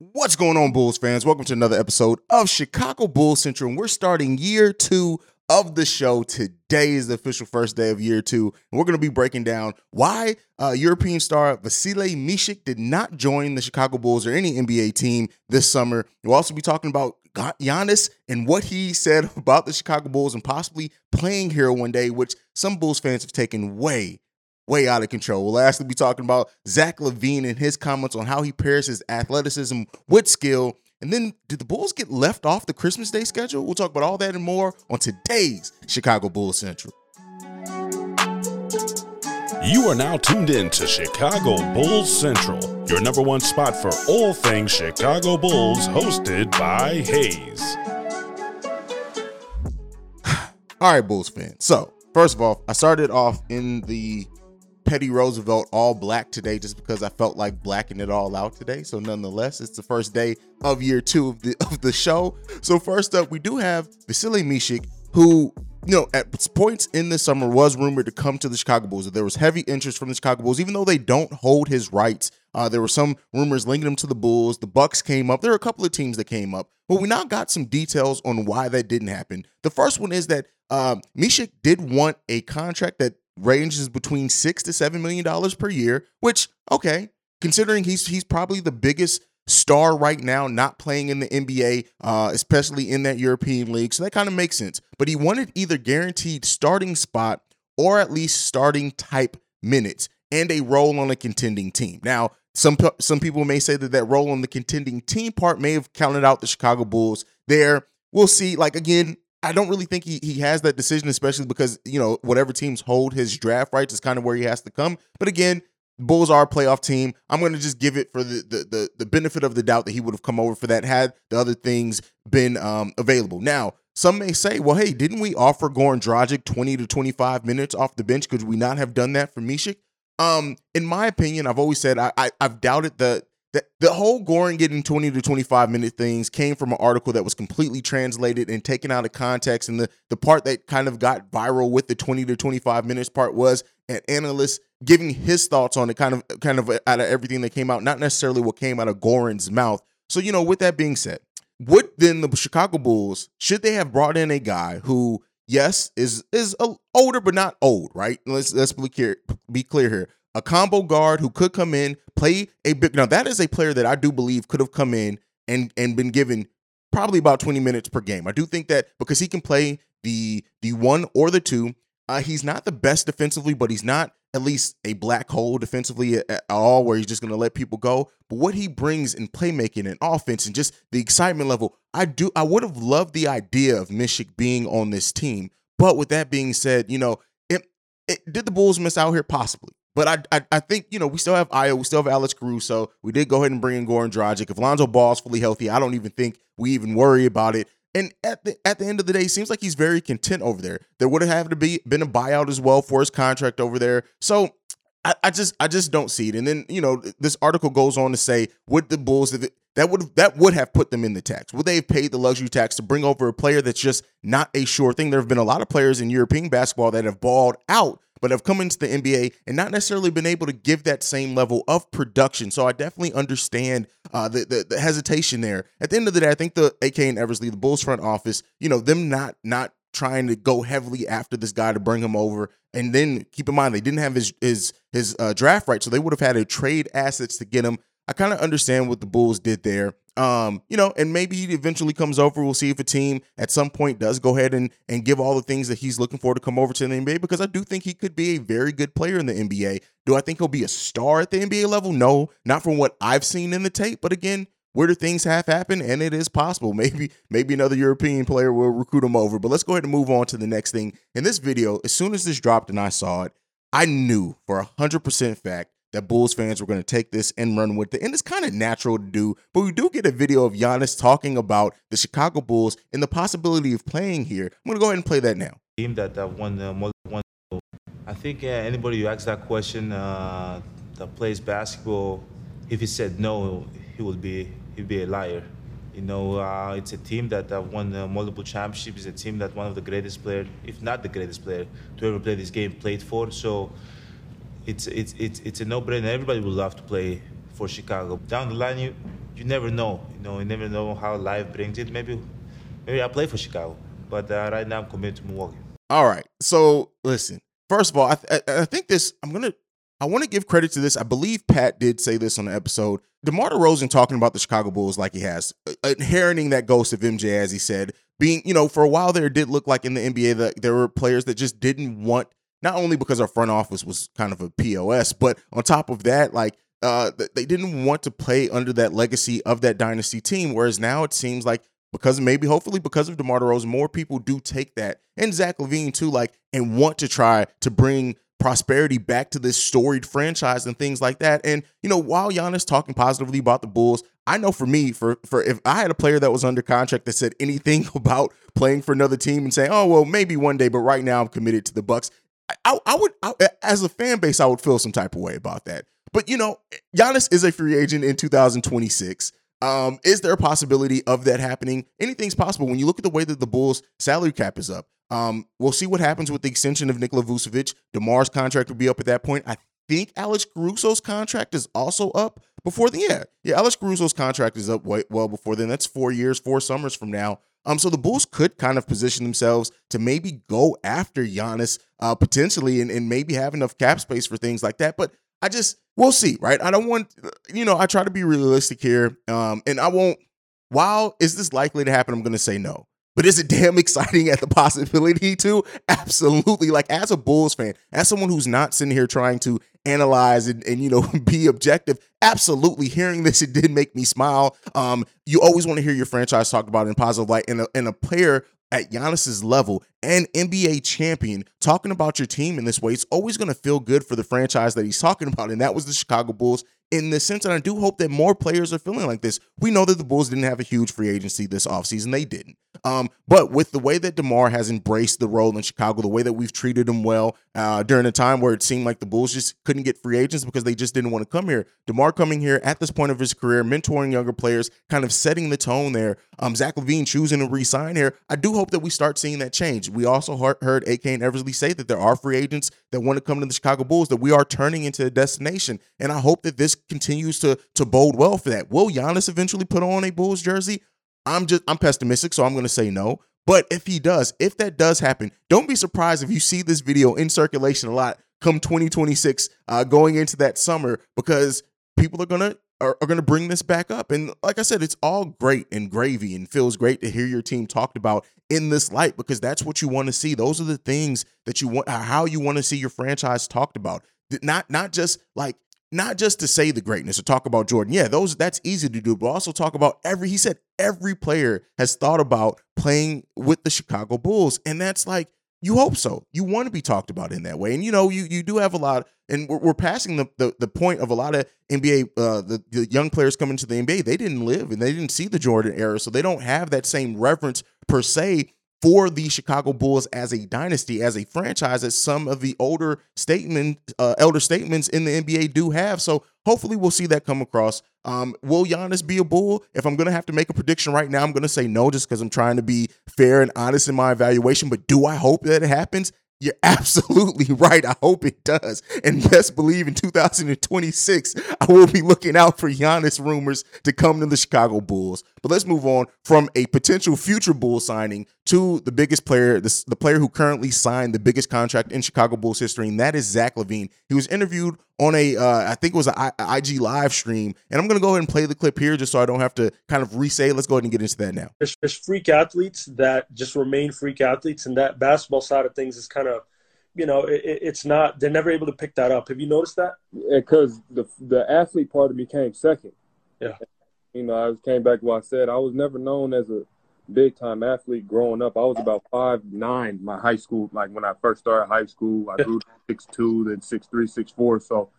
What's going on, Bulls fans? Welcome to another episode of Chicago Bulls Central. And we're starting year two of the show. Today is the official first day of year two. And we're going to be breaking down why uh, European star Vasilije Micic did not join the Chicago Bulls or any NBA team this summer. We'll also be talking about Giannis and what he said about the Chicago Bulls and possibly playing here one day, which some Bulls fans have taken way, way out of control. We'll lastly be talking about Zach LaVine and his comments on how he pairs his athleticism with skill. And then, did the Bulls get left off the Christmas Day schedule? We'll talk about all that and more on today's Chicago Bulls Central. You are now tuned in to Chicago Bulls Central, your number one spot for all things Chicago Bulls, hosted by Hayes. All right, Bulls fans. So, first of all, I started off in the Petty Roosevelt all black today just because I felt like blacking it all out today. So nonetheless, it's the first day of year two of the of the show. So first up, we do have Vasilije Micic, who you know at points in the summer was rumored to come to the Chicago Bulls. There was heavy interest from the Chicago Bulls, even though they don't hold his rights. Uh, there were some rumors linking him to the Bulls. The Bucks came up. There were a couple of teams that came up, but we now got some details on why that didn't happen. The first one is that um, Micic did want a contract that ranges between six to seven million dollars per year, which okay, considering he's he's probably the biggest star right now, not playing in the NBA, uh, especially in that European league. So that kind of makes sense. But he wanted either guaranteed starting spot or at least starting type minutes and a role on a contending team. Now, some some people may say that that role on the contending team part may have counted out the Chicago Bulls. There, we'll see. Like again, I don't really think he, he has that decision, especially because, you know, whatever teams hold his draft rights is kind of where he has to come. But again, Bulls are a playoff team. I'm going to just give it for the, the, the the benefit of the doubt that he would have come over for that had the other things been um, available. Now, some may say, well, hey, didn't we offer Goran Dragic 20 to 25 minutes off the bench? Could we not have done that for Micic? Um, in my opinion, I've always said I, I have doubted the the, the whole Goran getting 20 to 25 minute things came from an article that was completely translated and taken out of context. And the, the part that kind of got viral with the 20 to 25 minutes part was an analyst giving his thoughts on it, kind of kind of out of everything that came out, not necessarily what came out of Goran's mouth. So, you know, with that being said, would then the Chicago Bulls, should they have brought in a guy who, yes, is is older but not old, right? Let's let's be clear, be clear here a combo guard who could come in, play a big. Now that is a player that I do believe could have come in and and been given probably about 20 minutes per game. I do think that because he can play the the one or the two. Uh, he's not the best defensively, but he's not at least a black hole defensively at, at all, where he's just going to let people go. But what he brings in playmaking and offense and just the excitement level, I do. I would have loved the idea of Micic being on this team. But with that being said, you know, it, it, did the Bulls miss out here? Possibly. But I, I, I think you know we still have Ayo, we still have Alex Caruso. We did go ahead and bring in Goran Dragic. If Lonzo Ball's fully healthy, I don't even think we even worry about it. And at the at the end of the day, it seems like he's very content over there. There would have to be been a buyout as well for his contract over there. So I, I just I just don't see it. And then you know this article goes on to say would the Bulls that would that would have put them in the tax? Would they have paid the luxury tax to bring over a player that's just not a sure thing? There have been a lot of players in European basketball that have balled out but have come into the NBA and not necessarily been able to give that same level of production. So I definitely understand uh, the, the, the hesitation there. At the end of the day, I think the AK and Eversley, the Bulls front office, you know, them not not trying to go heavily after this guy to bring him over. And then keep in mind they didn't have his his his uh, draft right, so they would have had to trade assets to get him. I kind of understand what the Bulls did there. Um, you know, and maybe he eventually comes over. We'll see if a team at some point does go ahead and and give all the things that he's looking for to come over to the NBA because I do think he could be a very good player in the NBA. Do I think he'll be a star at the NBA level? No, not from what I've seen in the tape. But again, where do things have happened? And it is possible. Maybe maybe another European player will recruit him over. But let's go ahead and move on to the next thing. In this video, as soon as this dropped and I saw it, I knew for a hundred percent fact that Bulls fans were going to take this and run with it. And it's kind of natural to do, but we do get a video of Giannis talking about the Chicago Bulls and the possibility of playing here. I'm going to go ahead and play that now. Team that uh, won uh, one. I think anybody who asks that question uh, that plays basketball, if he said no, he would be he'd be a liar. You know, uh, it's a team that uh, won uh, multiple championships. It's a team that one of the greatest players, if not the greatest player, to ever play this game played for. So it's it's it's it's a no-brainer. Everybody would love to play for Chicago. Down the line, you you never know. You know, you never know how life brings it. Maybe, maybe I play for Chicago, but uh, right now I'm committed to Milwaukee. All right. So listen. First of all, I, th- I think this. I'm gonna. I want to give credit to this. I believe Pat did say this on the episode. DeMar DeRozan talking about the Chicago Bulls like he has, uh, inheriting that ghost of MJ, as he said. Being, you know, for a while there, it did look like in the NBA that there were players that just didn't want, not only because our front office was kind of a POS, but on top of that, like uh, they didn't want to play under that legacy of that dynasty team. Whereas now it seems like because maybe hopefully because of DeMar DeRozan, more people do take that and Zach LaVine too, like and want to try to bring prosperity back to this storied franchise and things like that. And you know, while Giannis talking positively about the Bulls, I know for me, for for if I had a player that was under contract that said anything about playing for another team and saying, "Oh well, maybe one day," but right now I'm committed to the Bucks. I, I would, I, as a fan base, I would feel some type of way about that. But you know, Giannis is a free agent in 2026. Um, is there a possibility of that happening? Anything's possible when you look at the way that the Bulls' salary cap is up. Um, we'll see what happens with the extension of Nikola Vucevic. DeMar's contract will be up at that point. I think Alex Caruso's contract is also up before the yeah. Yeah, Alex Caruso's contract is up well before then. That's four years, four summers from now. Um, so the Bulls could kind of position themselves to maybe go after Giannis uh, potentially and, and maybe have enough cap space for things like that. But I just we'll see, right? I don't want you know, I try to be realistic here. Um, and I won't while is this likely to happen, I'm gonna say no. But is it damn exciting at the possibility to? Absolutely. Like as a Bulls fan, as someone who's not sitting here trying to analyze and, and you know be objective, absolutely hearing this, it did make me smile. Um, you always want to hear your franchise talked about in positive light, and a, and a player at Giannis's level and NBA champion talking about your team in this way, it's always going to feel good for the franchise that he's talking about. And that was the Chicago Bulls in the sense. And I do hope that more players are feeling like this. We know that the Bulls didn't have a huge free agency this offseason. They didn't. Um, but with the way that DeMar has embraced the role in Chicago, the way that we've treated him well uh, during a time where it seemed like the Bulls just couldn't get free agents because they just didn't want to come here. DeMar coming here at this point of his career, mentoring younger players, kind of setting the tone there. Um, Zach LaVine choosing to resign here. I do hope that we start seeing that change. We also heard AK and Eversley say that there are free agents that want to come to the Chicago Bulls, that we are turning into a destination. And I hope that this continues to to bode well for that. Will Giannis eventually put on a Bulls jersey? I'm just I'm pessimistic, so I'm going to say no. But if he does, if that does happen, don't be surprised if you see this video in circulation a lot come 2026, uh, going into that summer, because people are gonna are, are gonna bring this back up. And like I said, it's all great and gravy, and feels great to hear your team talked about in this light because that's what you want to see. Those are the things that you want, how you want to see your franchise talked about. Not not just like not just to say the greatness or talk about Jordan. Yeah, those that's easy to do, but also talk about every he said every player has thought about playing with the Chicago Bulls. And that's like you hope so. You want to be talked about in that way. And you know, you you do have a lot and we're, we're passing the, the, the point of a lot of NBA uh the, the young players coming to the NBA, they didn't live and they didn't see the Jordan era, so they don't have that same reverence per se for the Chicago Bulls as a dynasty, as a franchise, as some of the older statement, uh, elder statements in the NBA do have. So hopefully we'll see that come across. Um, will Giannis be a Bull? If I'm gonna have to make a prediction right now, I'm gonna say no, just because I'm trying to be fair and honest in my evaluation. But do I hope that it happens? You're absolutely right. I hope it does. And best believe in 2026, I will be looking out for Giannis rumors to come to the Chicago Bulls. But let's move on from a potential future Bull signing to the biggest player, the, the player who currently signed the biggest contract in Chicago Bulls history, and that is Zach LaVine. He was interviewed on a, uh, I think it was an IG live stream, and I'm going to go ahead and play the clip here just so I don't have to kind of re-say. Let's go ahead and get into that now. There's, there's freak athletes that just remain freak athletes, and that basketball side of things is kind of you know, it, it's not. They're never able to pick that up. Have you noticed that? Because the the athlete part of me came second. Yeah. You know, I came back what I said. I was never known as a big time athlete growing up. I was about five nine my high school. Like when I first started high school, I grew six two, then six three, six four. So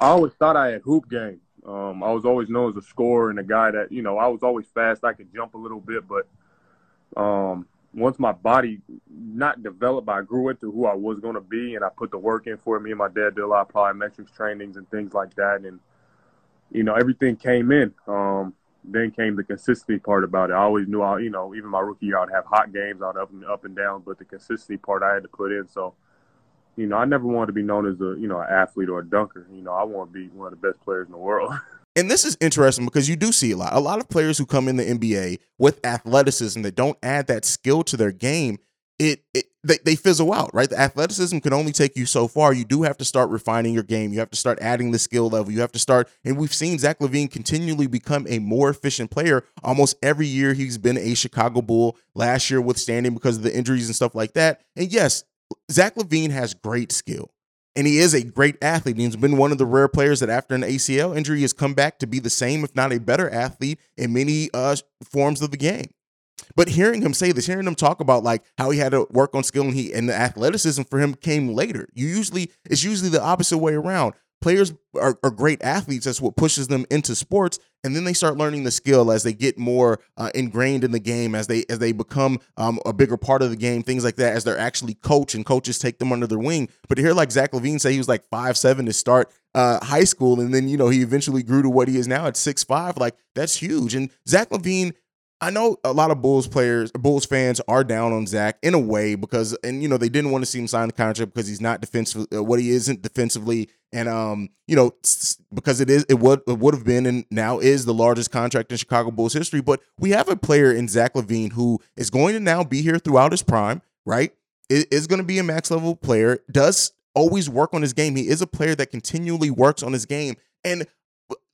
I always thought I had hoop game. Um, I was always known as a scorer and a guy that you know I was always fast. I could jump a little bit, but um, once my body not developed, I grew into who I was going to be, and I put the work in for it. Me and my dad did a lot of plyometrics trainings and things like that, and you know everything came in. Um, then came the consistency part about it. I always knew I, you know, even my rookie year, I'd have hot games, I'd up and up and down, but the consistency part I had to put in. So, you know, I never wanted to be known as a, you know, an athlete or a dunker. You know, I want to be one of the best players in the world. and this is interesting because you do see a lot. A lot of players who come in the NBA with athleticism that don't add that skill to their game, it, it they, they fizzle out, right? The athleticism can only take you so far. You do have to start refining your game. You have to start adding the skill level. You have to start, and we've seen Zach LaVine continually become a more efficient player almost every year he's been a Chicago Bull. Last year, withstanding because of the injuries and stuff like that. And yes, Zach LaVine has great skill. And he is a great athlete. He's been one of the rare players that, after an ACL injury, has come back to be the same, if not a better athlete in many uh, forms of the game. But hearing him say this, hearing him talk about like how he had to work on skill and he and the athleticism for him came later. You usually it's usually the opposite way around. Players are, are great athletes. That's what pushes them into sports, and then they start learning the skill as they get more uh, ingrained in the game, as they as they become um, a bigger part of the game, things like that. As they're actually coached and coaches take them under their wing. But to hear like Zach LaVine say he was like five seven to start uh, high school, and then you know he eventually grew to what he is now at six five. Like that's huge. And Zach LaVine I know a lot of Bulls players, Bulls fans are down on Zach in a way because, and you know, they didn't want to see him sign the contract because he's not defensive, uh, what he isn't defensively, and um, you know, because it is, it would, it would have been, and now is the largest contract in Chicago Bulls history. But we have a player in Zach LaVine who is going to now be here throughout his prime, right? It is going to be a max level player. Does always work on his game. He is a player that continually works on his game, and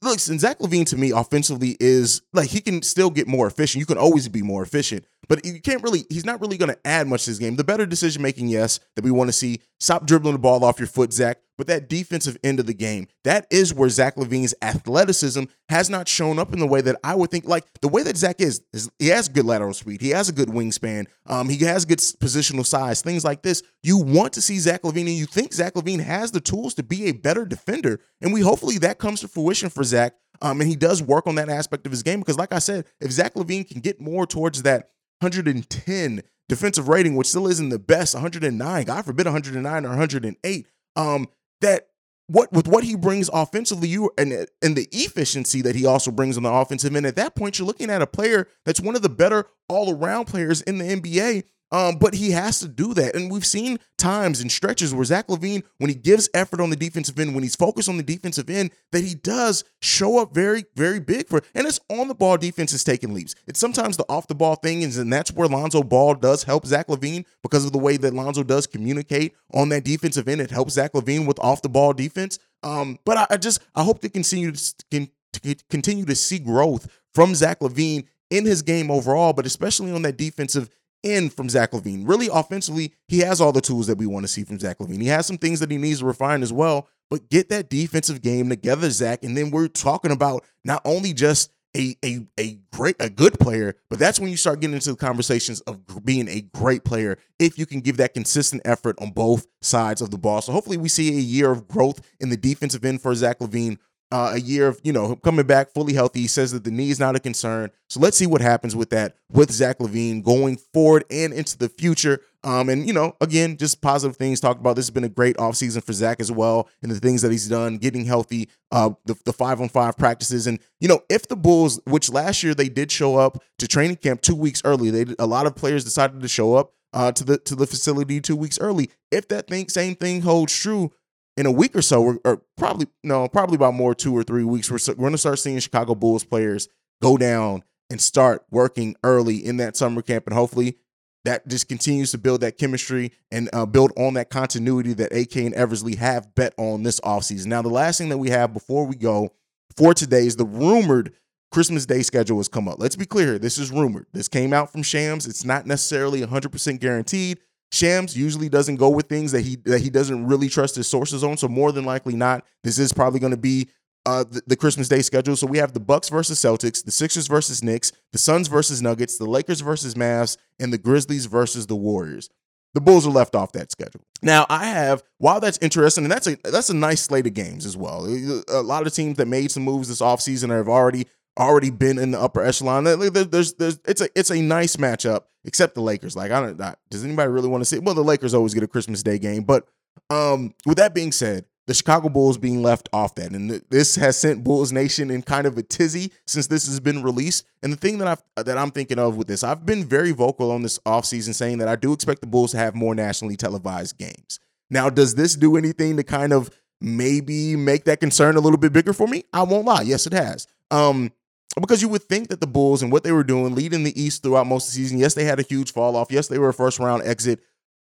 look, Zach LaVine to me offensively is like he can still get more efficient. You can always be more efficient, but you can't really. He's not really going to add much to his game. The better decision making, yes, that we want to see. Stop dribbling the ball off your foot, Zach. But that defensive end of the game, that is where Zach LaVine's athleticism has not shown up in the way that I would think. Like the way that Zach is, is he has good lateral speed, he has a good wingspan, um, he has good positional size, things like this. You want to see Zach LaVine, and you think Zach LaVine has the tools to be a better defender, and we hopefully that comes to fruition for Zach. Um, and he does work on that aspect of his game because, like I said, if Zach LaVine can get more towards that 110 defensive rating, which still isn't the best, 109, God forbid 109 or 108, um, that what with what he brings offensively, you and and the efficiency that he also brings on the offensive end. At that point, you're looking at a player that's one of the better all around players in the NBA. Um, but he has to do that. And we've seen times and stretches where Zach LaVine, when he gives effort on the defensive end, when he's focused on the defensive end, that he does show up very, very big for. And it's on the ball defense is taking leaps. It's sometimes the off the ball thing, and that's where Lonzo Ball does help Zach LaVine because of the way that Lonzo does communicate on that defensive end. It helps Zach LaVine with off the ball defense. Um, but I, I just I hope to continue to, can, to continue to see growth from Zach LaVine in his game overall, but especially on that defensive in from Zach LaVine. Really, offensively, he has all the tools that we want to see from Zach LaVine. He has some things that he needs to refine as well, but get that defensive game together, Zach. And then we're talking about not only just a, a, a great, a good player, but that's when you start getting into the conversations of being a great player if you can give that consistent effort on both sides of the ball. So hopefully we see a year of growth in the defensive end for Zach LaVine uh, a year of you know coming back fully healthy. He says that the knee is not a concern. So let's see what happens with that with Zach LaVine going forward and into the future. Um, and you know, again, just positive things talked about. This has been a great offseason for Zach as well, and the things that he's done, getting healthy, uh, the, the five on five practices, and you know, if the Bulls, which last year they did show up to training camp two weeks early, they did, a lot of players decided to show up uh, to the to the facility two weeks early. If that thing same thing holds true, in a week or so, or, or probably no, probably about more two or three weeks, we're, we're going to start seeing Chicago Bulls players go down and start working early in that summer camp, and hopefully that just continues to build that chemistry and uh, build on that continuity that AK and Eversley have bet on this offseason. Now, the last thing that we have before we go for today is the rumored Christmas Day schedule has come up. Let's be clear, this is rumored. This came out from Shams. It's not necessarily 100% guaranteed. Shams usually doesn't go with things that he that he doesn't really trust his sources on. So more than likely not, this is probably going to be uh, the, the, Christmas Day schedule. So we have the Bucks versus Celtics, the Sixers versus Knicks, the Suns versus Nuggets, the Lakers versus Mavs, and the Grizzlies versus the Warriors. The Bulls are left off that schedule. Now I have, while that's interesting, and that's a that's a nice slate of games as well. A lot of teams that made some moves this offseason have already already been in the upper echelon. There's, there's, it's a, it's a nice matchup, except the Lakers. Like, I don't, not, does anybody really want to see? Well, the Lakers always get a Christmas Day game, but um, with that being said, the Chicago Bulls being left off that, and this has sent Bulls Nation in kind of a tizzy since this has been released. And the thing that I that I'm thinking of with this, I've been very vocal on this offseason saying that I do expect the Bulls to have more nationally televised games. Now, does this do anything to kind of maybe make that concern a little bit bigger for me. I won't lie. Yes, it has. Um, because you would think that the Bulls and what they were doing leading the East throughout most of the season, yes, they had a huge fall off. Yes, they were a first round exit.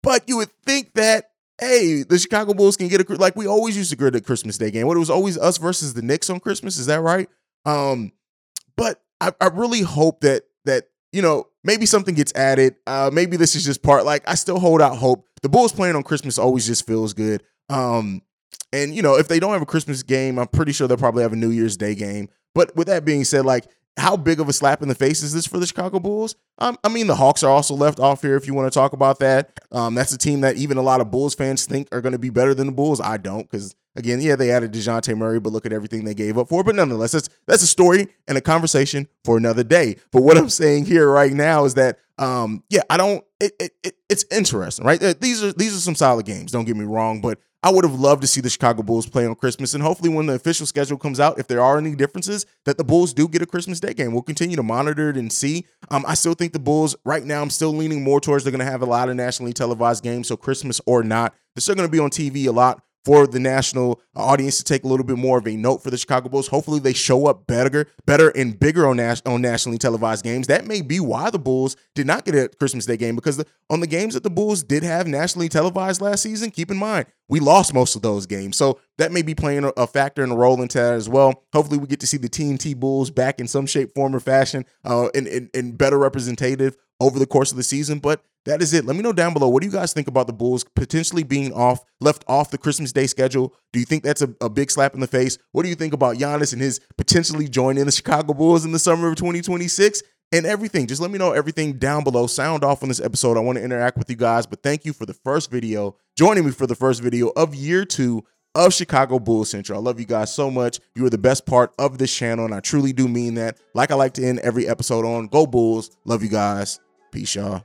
But you would think that, hey, the Chicago Bulls can get a like we always used to get a Christmas Day game. What it was always us versus the Knicks on Christmas, is that right? Um, but I, I really hope that that you know maybe something gets added. Uh, maybe this is just part. Like I still hold out hope. The Bulls playing on Christmas always just feels good. Um, and you know if they don't have a Christmas game, I'm pretty sure they'll probably have a New Year's Day game. But with that being said, like how big of a slap in the face is this for the Chicago Bulls? Um, I mean, the Hawks are also left off here if you want to talk about that. Um, that's a team that even a lot of Bulls fans think are going to be better than the Bulls. I don't, because again, yeah, they added Dejounte Murray, but look at everything they gave up for. But nonetheless, that's that's a story and a conversation for another day. But what I'm saying here right now is that, um, yeah, I don't. It, it, it it's interesting, right? These are these are some solid games. Don't get me wrong, but I would have loved to see the Chicago Bulls play on Christmas. And hopefully, when the official schedule comes out, if there are any differences, that the Bulls do get a Christmas Day game. We'll continue to monitor it and see. Um, I still think the Bulls, right now, I'm still leaning more towards they're going to have a lot of nationally televised games. So, Christmas or not, they're still going to be on TV a lot for the national audience to take a little bit more of a note for the Chicago Bulls. Hopefully, they show up better, better and bigger on, nas- on nationally televised games. That may be why the Bulls did not get a Christmas Day game because the, on the games that the Bulls did have nationally televised last season, keep in mind we lost most of those games, so that may be playing a, a factor and a role into that as well. Hopefully, we get to see the TNT Bulls back in some shape, form, or fashion, uh, and, and, and better representative over the course of the season. But that is it. Let me know down below. What do you guys think about the Bulls potentially being off, left off the Christmas Day schedule? Do you think that's a, a big slap in the face? What do you think about Giannis and his potentially joining the Chicago Bulls in the summer of 2026? And everything. Just let me know everything down below. Sound off on this episode. I want to interact with you guys. But thank you for the first video, joining me for the first video of year two of Chicago Bulls Central. I love you guys so much. You are the best part of this channel, and I truly do mean that. Like I like to end every episode on Go Bulls. Love you guys. Peace, y'all.